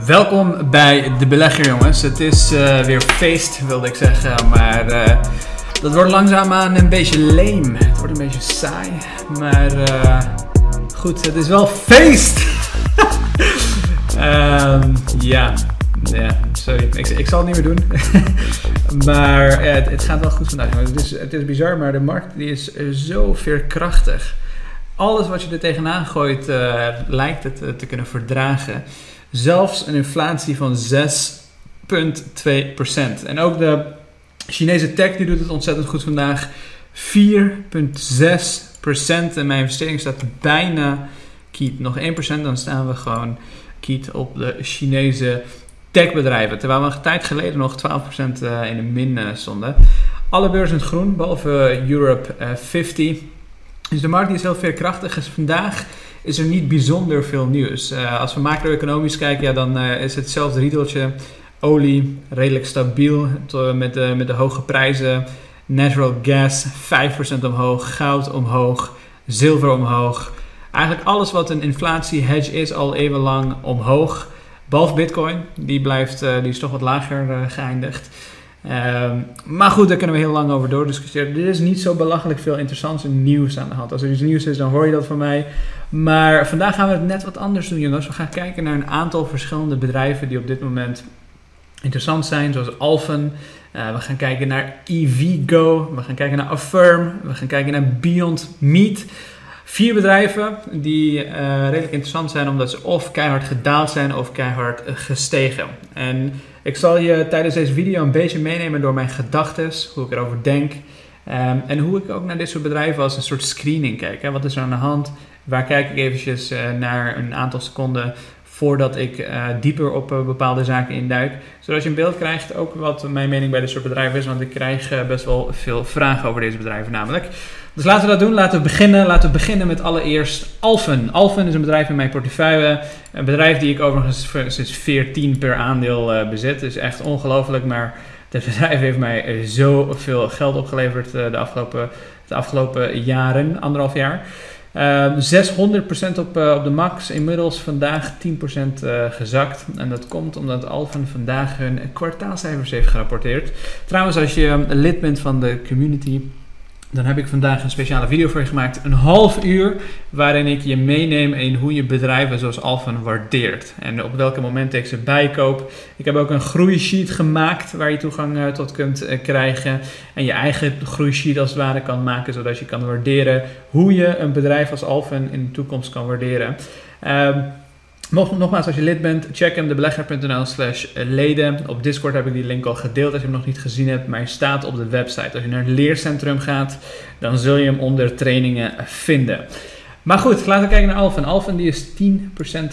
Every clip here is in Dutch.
Welkom bij De Belegger, jongens. Het is uh, weer feest, wilde ik zeggen, maar uh, dat wordt langzaamaan een beetje leem. Het wordt een beetje saai, maar uh, goed, het is wel feest! um, ja, ja, sorry, ik, ik, zal het niet meer doen. maar het, het, gaat wel goed vandaag. Het is, het is bizar, maar de markt die is zo veerkrachtig. Alles wat je er tegenaan gooit, lijkt het te kunnen verdragen. Zelfs een inflatie van 6,2%. En ook de Chinese tech die doet het ontzettend goed vandaag. 4,6%. En mijn investering staat bijna kiet. Nog 1%, dan staan we gewoon kiet op de Chinese techbedrijven. Terwijl we een tijd geleden nog 12% eh, in de min eh, stonden. Alle beurzen in het groen, behalve Europe 50. Eh, dus de markt is heel veerkrachtig. Dus vandaag is er niet bijzonder veel nieuws. Uh, als we macro-economisch kijken, ja, dan uh, is hetzelfde riedeltje. Olie redelijk stabiel met, de, met de hoge prijzen. Natural gas 5% omhoog. Goud omhoog. Zilver omhoog. Eigenlijk alles wat een inflatie-hedge is al eeuwenlang omhoog. Behalve Bitcoin, die, blijft, die is toch wat lager geëindigd. Um, maar goed, daar kunnen we heel lang over doordiscussiëren. Er is niet zo belachelijk veel interessants nieuws aan de hand. Als er iets nieuws is, dan hoor je dat van mij. Maar vandaag gaan we het net wat anders doen, jongens. We gaan kijken naar een aantal verschillende bedrijven die op dit moment interessant zijn, zoals Alphen. Uh, we gaan kijken naar EVgo. We gaan kijken naar Affirm. We gaan kijken naar Beyond Meat. Vier bedrijven die uh, redelijk interessant zijn omdat ze of keihard gedaald zijn of keihard gestegen. En ik zal je tijdens deze video een beetje meenemen door mijn gedachten, hoe ik erover denk. Um, en hoe ik ook naar dit soort bedrijven als een soort screening kijk. Hè. Wat is er aan de hand? Waar kijk ik eventjes uh, naar een aantal seconden voordat ik dieper op bepaalde zaken induik. Zodat je een beeld krijgt ook wat mijn mening bij dit soort bedrijven is. Want ik krijg best wel veel vragen over deze bedrijven namelijk. Dus laten we dat doen. Laten we beginnen. Laten we beginnen met allereerst Alphen. Alphen is een bedrijf in mijn portefeuille. Een bedrijf die ik overigens sinds 14 per aandeel uh, bezit. Dus echt ongelooflijk. Maar dit bedrijf heeft mij zoveel geld opgeleverd uh, de, afgelopen, de afgelopen jaren, anderhalf jaar. Uh, 600% op, uh, op de max, inmiddels vandaag 10% uh, gezakt. En dat komt omdat Alphen vandaag hun kwartaalcijfers heeft gerapporteerd. Trouwens, als je lid bent van de community, dan heb ik vandaag een speciale video voor je gemaakt. Een half uur waarin ik je meeneem in hoe je bedrijven zoals Alphen waardeert. En op welke momenten ik ze bijkoop. Ik heb ook een groeisheet gemaakt waar je toegang uh, tot kunt uh, krijgen. En je eigen groeisheet als het ware kan maken. Zodat je kan waarderen hoe je een bedrijf als Alphen in de toekomst kan waarderen. Nogmaals, als je lid bent, check hem debelegger.nl slash leden. Op Discord heb ik die link al gedeeld als je hem nog niet gezien hebt, maar hij staat op de website. Als je naar het leercentrum gaat, dan zul je hem onder trainingen vinden. Maar goed, laten we kijken naar Alphen. Alphen die is 10%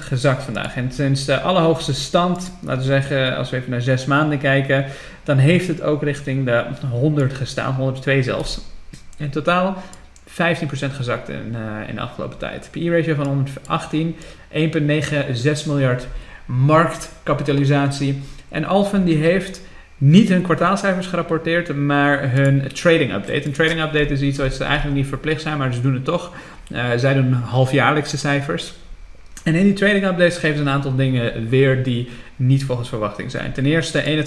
gezakt vandaag. En sinds de allerhoogste stand, laten we zeggen, als we even naar 6 maanden kijken, dan heeft het ook richting de 100 gestaan, 102 zelfs. In totaal 15% gezakt in, uh, in de afgelopen tijd. PE-ratio van 118, 1,96 miljard marktkapitalisatie. En Alphen die heeft niet hun kwartaalcijfers gerapporteerd, maar hun trading update. Een trading update is iets wat ze eigenlijk niet verplicht zijn, maar ze doen het toch. Uh, zij doen halfjaarlijkse cijfers. En in die trading updates geven ze een aantal dingen weer die niet volgens verwachting zijn. Ten eerste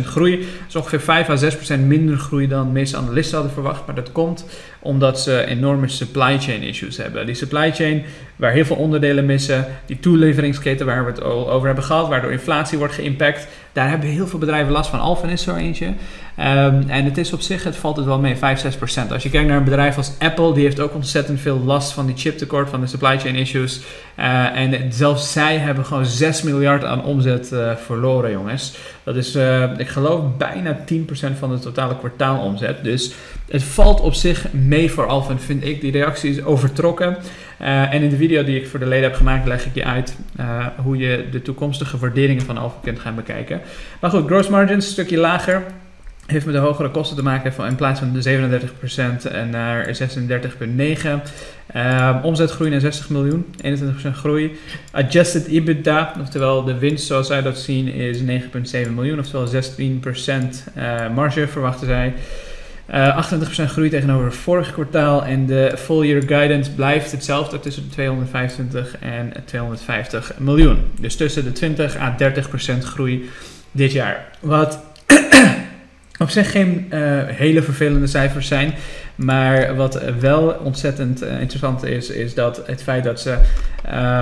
21% groei. Dat is ongeveer 5 à 6% minder groei dan de meeste analisten hadden verwacht. Maar dat komt omdat ze enorme supply chain issues hebben. Die supply chain waar heel veel onderdelen missen. Die toeleveringsketen waar we het al over hebben gehad. Waardoor inflatie wordt geïmpact. Daar hebben heel veel bedrijven last van. Alphen is zo eentje. Um, en het is op zich, het valt het wel mee, 5, 6 procent. Als je kijkt naar een bedrijf als Apple, die heeft ook ontzettend veel last van die chiptekort, van de supply chain issues. Uh, en zelfs zij hebben gewoon 6 miljard aan omzet uh, verloren, jongens. Dat is, uh, ik geloof, bijna 10% van de totale kwartaalomzet. Dus het valt op zich mee voor Alphen, vind ik. Die reactie is overtrokken. En in de video die ik voor de leden heb gemaakt, leg ik je uit hoe je de toekomstige waarderingen van Alphen kunt gaan bekijken. Maar goed, gross margins een stukje lager heeft met de hogere kosten te maken van in plaats van de 37% en naar 36,9%. Uh, omzetgroei naar 60 miljoen, 21% groei. Adjusted EBITDA, oftewel de winst zoals zij dat zien, is 9,7 miljoen, oftewel 16% uh, marge verwachten zij. Uh, 28% groei tegenover het vorige kwartaal en de full year guidance blijft hetzelfde tussen de 225 en 250 miljoen. Dus tussen de 20 à 30% groei dit jaar. Wat op zich geen uh, hele vervelende cijfers zijn. Maar wat wel ontzettend uh, interessant is, is dat het feit dat ze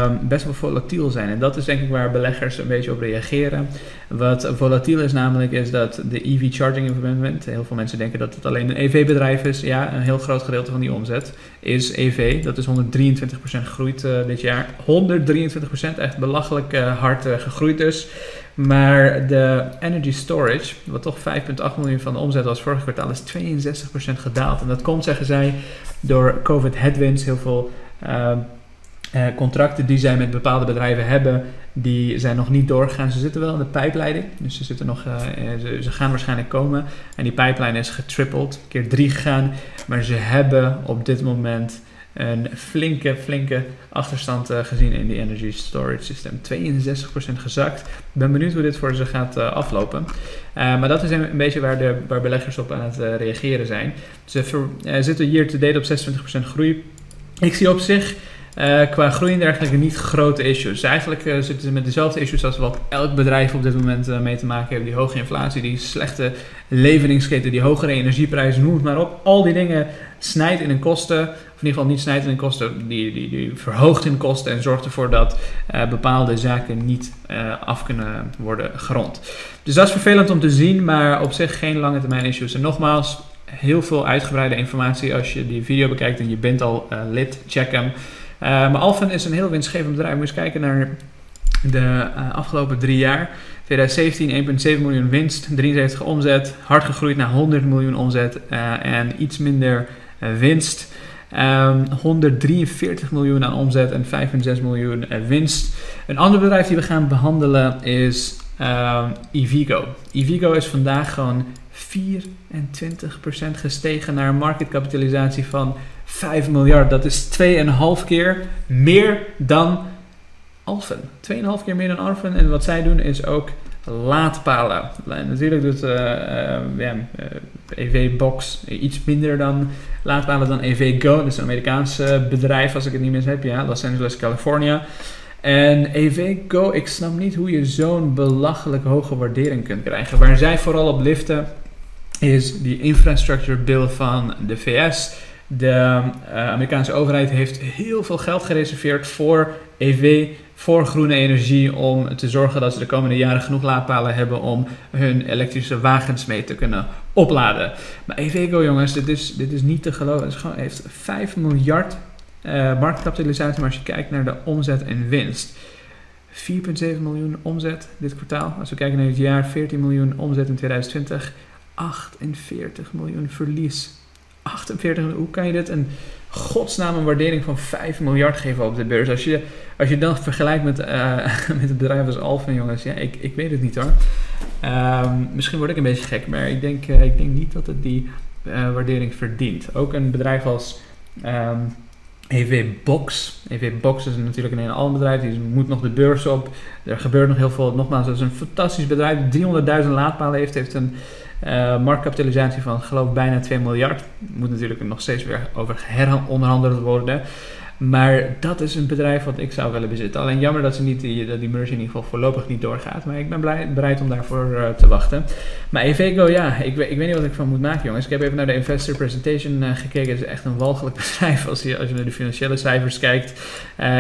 um, best wel volatiel zijn. En dat is denk ik waar beleggers een beetje op reageren. Wat volatiel is namelijk, is dat de EV Charging Implement, heel veel mensen denken dat het alleen een EV-bedrijf is. Ja, een heel groot gedeelte van die omzet is EV. Dat is 123% gegroeid uh, dit jaar. 123%, echt belachelijk hard gegroeid dus. Maar de energy storage, wat toch 5,8 miljoen van de omzet was vorig kwartaal, is 62% gedaald. En dat komt, zeggen zij, door COVID headwinds. Heel veel uh, uh, contracten die zij met bepaalde bedrijven hebben, die zijn nog niet doorgegaan. Ze zitten wel in de pijpleiding, dus ze, zitten nog, uh, ze, ze, gaan waarschijnlijk komen. En die pijplijn is getrippeld, keer drie gegaan. Maar ze hebben op dit moment een flinke, flinke achterstand uh, gezien in die energy storage system. 62% gezakt. Ik ben benieuwd hoe dit voor ze gaat uh, aflopen. Uh, maar dat is een, beetje waar, de, waar beleggers op aan het reageren zijn. Ze zitten year to date op 26% groei. Ik zie op zich qua groei en dergelijke niet grote issues. Eigenlijk zitten ze met dezelfde issues als wat elk bedrijf op dit moment mee te maken heeft. Die hoge inflatie, die slechte leveringsketen, die hogere energieprijzen, noem het maar op. Al die dingen snijdt in hun kosten, in ieder geval niet snijdt in kosten, die, die, die verhoogt in kosten en zorgt ervoor dat bepaalde zaken niet af kunnen worden gerond. Dus dat is vervelend om te zien, maar op zich geen lange termijn issues. En nogmaals, heel veel uitgebreide informatie als je die video bekijkt en je bent al lid, check hem. Maar Alphen is een heel winstgevend bedrijf. Moet je eens kijken naar de afgelopen drie jaar. 2017 1,7 miljoen winst, 73 omzet, hard gegroeid naar 100 miljoen omzet en iets minder winst. Um, ehm, 143 miljoen aan omzet en 5,6 miljoen winst. Een ander bedrijf die we gaan behandelen is uh, Ivigo. Ivigo is vandaag gewoon 24% gestegen naar een marketkapitalisatie van 5 miljard. Dat is 2,5 keer meer dan Alphen. 2,5 keer meer dan Alphen. En wat zij doen is ook laadpalen. En natuurlijk doet uh, ja, EV Box iets minder dan laadpalen dan EV Go. Dat is een Amerikaans bedrijf, als ik het niet mis heb. Ja, Los Angeles, California. En EV Go, ik snap niet hoe je zo'n belachelijk hoge waardering kunt krijgen. Waar zij vooral op liften is die infrastructure bill van de VS. De Amerikaanse overheid heeft heel veel geld gereserveerd voor EV, voor groene energie, om te zorgen dat ze de komende jaren genoeg laadpalen hebben om hun elektrische wagens mee te kunnen opladen. Maar EVgo jongens, dit is, dit is niet te geloven. Het gewoon, heeft 5 miljard uh, marktkapitalisatie, maar als je kijkt naar de omzet en winst. 4,7 miljoen omzet dit kwartaal. Als we kijken naar het jaar, 14 miljoen omzet in 2020. 48 miljoen verlies. 48 miljoen, hoe kan je dit een godsnaam een waardering van 5 miljard geven op de beurs? Als je, als je dan vergelijkt met, uh, met het bedrijf als Alphen, jongens, ja, ik, ik weet het niet hoor. Um, misschien word ik een beetje gek, maar ik denk, uh, ik denk niet dat het die uh, waardering verdient. Ook een bedrijf als um, ehm, EV Box. EV Box is natuurlijk een ander bedrijf, die moet nog de beurs op. Er gebeurt nog heel veel. Nogmaals, het is een fantastisch bedrijf, 300.000 laadpalen heeft, heeft een uh, marktkapitalisatie van geloof bijna 2 miljard. Moet natuurlijk nog steeds weer over heronderhandeld worden. Maar dat is een bedrijf wat ik zou willen bezitten. Alleen jammer dat, ze niet die, dat die merge in ieder geval voorlopig niet doorgaat. Maar ik ben blij, bereid om daarvoor uh, te wachten. Maar Eveco, ja, ik, ik weet niet wat ik van moet maken, jongens. Ik heb even naar de investor presentation uh, gekeken. Het is echt een walgelijk bedrijf als je, als je naar de financiële cijfers kijkt.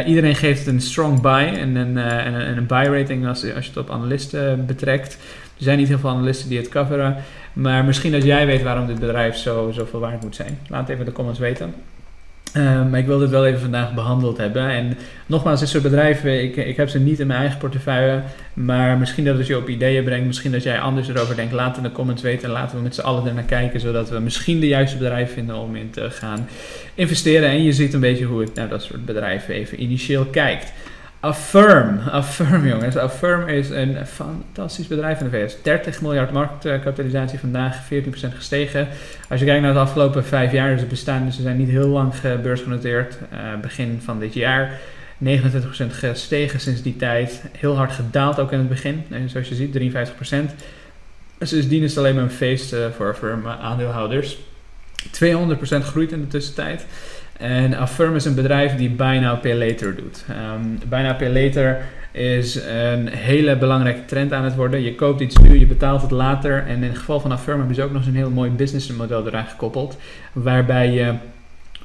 Iedereen geeft het een strong buy en een, en een, en een buy rating als, als je het op analisten betrekt. Er zijn niet heel veel analisten die het coveren. Maar misschien dat jij weet waarom dit bedrijf zo, zoveel waard moet zijn. Laat even in de comments weten. Uh, maar ik wil dit wel even vandaag behandeld hebben. En nogmaals, dit soort bedrijven, ik, ik heb ze niet in mijn eigen portefeuille. Maar misschien dat het je op ideeën brengt. Misschien dat jij anders erover denkt. Laat in de comments weten. En laten we met z'n allen er naar kijken. Zodat we misschien de juiste bedrijf vinden om in te gaan investeren. En je ziet een beetje hoe het naar dat soort bedrijven even initieel kijkt. Affirm, Affirm jongens. Affirm is een fantastisch bedrijf in de VS. 30 miljard marktkapitalisatie vandaag, 14% gestegen. Als je kijkt naar de afgelopen vijf jaar, het bestaan, dus ze zijn niet heel lang beursgenoteerd. Uh, begin van dit jaar. 29% gestegen sinds die tijd. Heel hard gedaald ook in het begin. Zoals je ziet, 53%. Dus sindsdien is het alleen maar een feest uh, voor Affirm aandeelhouders. 200% groeit in de tussentijd. En Affirm is een bedrijf die Buy Now Pay Later doet. Um, Buy Now Pay Later is een hele belangrijke trend aan het worden. Je koopt iets nu, je betaalt het later. En in het geval van Affirm hebben ze ook nog eens een heel mooi businessmodel eraan gekoppeld. Waarbij je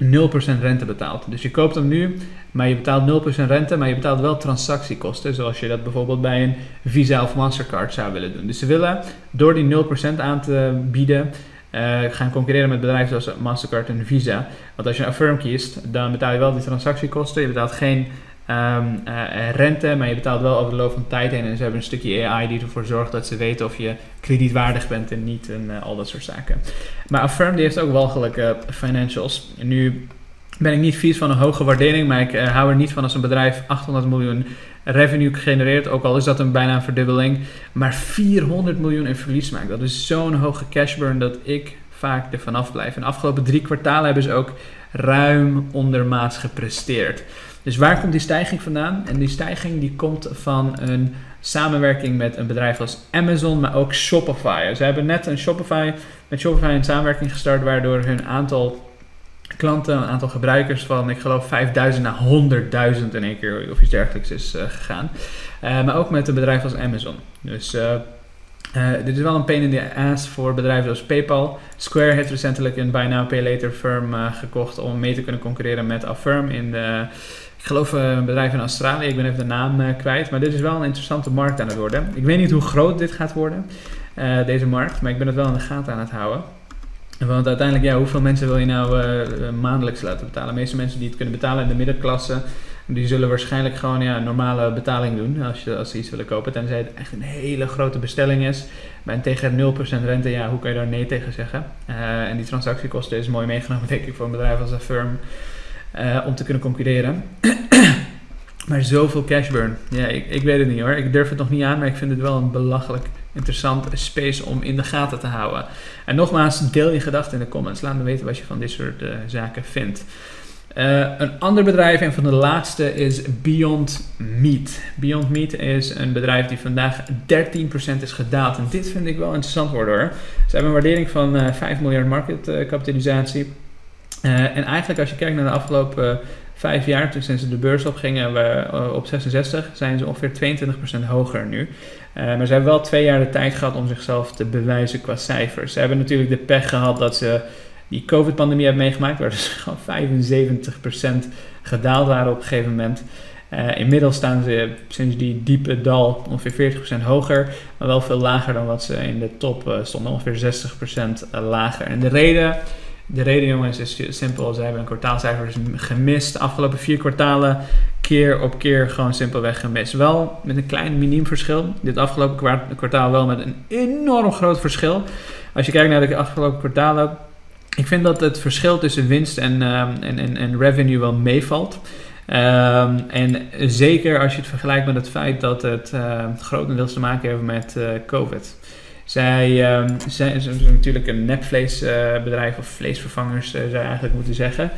0% rente betaalt. Dus je koopt hem nu, maar je betaalt 0% rente, maar je betaalt wel transactiekosten. Zoals je dat bijvoorbeeld bij een Visa of Mastercard zou willen doen. Dus ze willen door die 0% aan te bieden uh, gaan concurreren met bedrijven zoals Mastercard en Visa. Want als je een Affirm kiest, dan betaal je wel die transactiekosten. Je betaalt geen um, uh, rente, maar je betaalt wel over de loop van tijd heen. En ze hebben een stukje AI die ervoor zorgt dat ze weten of je kredietwaardig bent en niet en uh, al dat soort zaken. Maar Affirm die heeft ook walgelijke financials. Nu ben ik niet vies van een hoge waardering, maar ik uh, hou er niet van als een bedrijf 800 miljoen revenue genereert, ook al is dat een bijna een verdubbeling, maar 400 miljoen in verlies maakt. Dat is zo'n hoge cash burn dat ik vaak er vanaf blijf. En de afgelopen drie kwartalen hebben ze ook ruim ondermaats gepresteerd. Dus waar komt die stijging vandaan? En die stijging die komt van een samenwerking met een bedrijf als Amazon, maar ook Shopify. Ze hebben net een Shopify, met Shopify een samenwerking gestart, waardoor hun aantal klanten, een aantal gebruikers van, ik geloof 5000 naar 100.000 in één keer of iets dergelijks is uh, gegaan. Uh, maar ook met een bedrijf als Amazon. Dus uh, dit is wel een pain in the ass voor bedrijven zoals PayPal. Square heeft recentelijk een Buy Now Pay Later firm gekocht om mee te kunnen concurreren met Affirm in de ik geloof een bedrijf in Australië, ik ben even de naam kwijt. Maar dit is wel een interessante markt aan het worden. Ik weet niet hoe groot dit gaat worden, deze markt. Maar ik ben het wel in de gaten aan het houden. Want uiteindelijk, ja, hoeveel mensen wil je nou uh, maandelijks laten betalen? De meeste mensen die het kunnen betalen in de middenklasse, die zullen waarschijnlijk gewoon ja, een normale betaling doen als, je, als ze iets willen kopen. Tenzij het echt een hele grote bestelling is. En tegen 0% rente, ja, hoe kan je daar nee tegen zeggen? Uh, en die transactiekosten is mooi meegenomen, denk ik, voor een bedrijf als Affirm. Uh, om te kunnen concurreren. Maar zoveel cash burn. Ja, ik, ik weet het niet hoor. Ik durf het nog niet aan, maar ik vind het wel een belachelijk interessant space om in de gaten te houden. En nogmaals, deel je gedachten in de comments. Laat me weten wat je van dit soort uh, zaken vindt. Uh, een ander bedrijf, een van de laatste, is Beyond Meat. Beyond Meat is een bedrijf die vandaag 13% is gedaald. En dit vind ik wel interessant worden hoor. Ze hebben een waardering van uh, 5 miljard marketkapitalisatie. Uh, en eigenlijk als je kijkt naar de afgelopen vijf jaar, toen sinds ze de beurs opgingen we, op 66, zijn ze ongeveer 22% hoger nu. Maar ze hebben wel twee jaar de tijd gehad om zichzelf te bewijzen qua cijfers. Ze hebben natuurlijk de pech gehad dat ze die COVID-pandemie hebben meegemaakt, waar ze gewoon 75% gedaald waren op een gegeven moment. Inmiddels staan ze sinds die diepe dal ongeveer 40% hoger, maar wel veel lager dan wat ze in de top stonden, ongeveer 60% lager. En de reden de reden, jongens, is simpel. Ze hebben een kwartaalcijfers gemist. De afgelopen vier kwartalen keer op keer gewoon simpelweg gemist. Wel met een klein miniem verschil. Dit afgelopen kwartaal wel met een enorm groot verschil. Als je kijkt naar de afgelopen kwartalen. Ik vind dat het verschil tussen winst en, um, en, en, en revenue wel meevalt. Um, en zeker als je het vergelijkt met het feit dat het uh, grotendeels te maken heeft met uh, COVID. Zij, zij zijn natuurlijk een nepvleesbedrijf uh, of vleesvervangers uh, zou je eigenlijk moeten zeggen.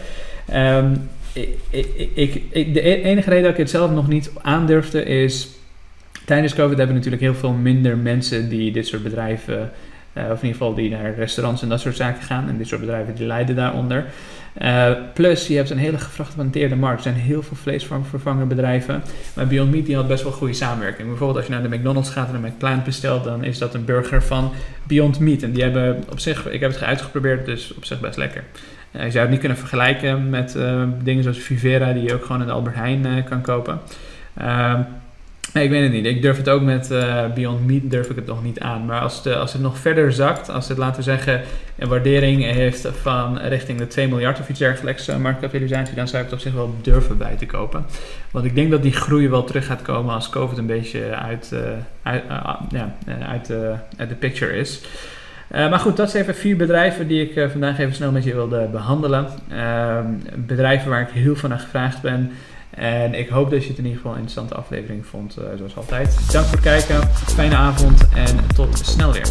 Um, ik, ik, ik, de e-, enige reden dat ik het zelf nog niet aandurfde is... Tijdens COVID hebben natuurlijk heel veel minder mensen die dit soort bedrijven... Uh, of in ieder geval die naar restaurants en dat soort zaken gaan. En dit soort bedrijven die lijden daaronder. Uh, plus, je hebt een hele gefragmenteerde markt. Er zijn heel veel vleesvervangerbedrijven. Maar Beyond Meat die had best wel goede samenwerking. Bijvoorbeeld als je naar de McDonald's gaat en een McPlant bestelt, dan is dat een burger van Beyond Meat. En die hebben op zich, ik heb het uitgeprobeerd, dus op zich best lekker. Uh, je zou het niet kunnen vergelijken met uh, dingen zoals Vivera, die je ook gewoon in de Albert Heijn kan kopen. Ehm, Nee, ik weet het niet. Ik durf het ook met uh, Beyond Meat durf ik het nog niet aan. Maar als, de, als het nog verder zakt, als het laten we zeggen een waardering heeft van richting de 2 miljard of iets dergelijks uh, marktkapitalisatie, dan zou ik het op zich wel durven bij te kopen. Want ik denk dat die groei wel terug gaat komen als COVID een beetje uit, uh, uit, ja, uit, de picture is. Maar goed, dat zijn even vier bedrijven die ik vandaag even snel met je wilde behandelen. Uh, bedrijven waar ik heel naar gevraagd ben. En ik hoop dat je het in ieder geval een interessante aflevering vond, eh, zoals altijd. Dank voor het kijken, fijne avond en tot snel weer.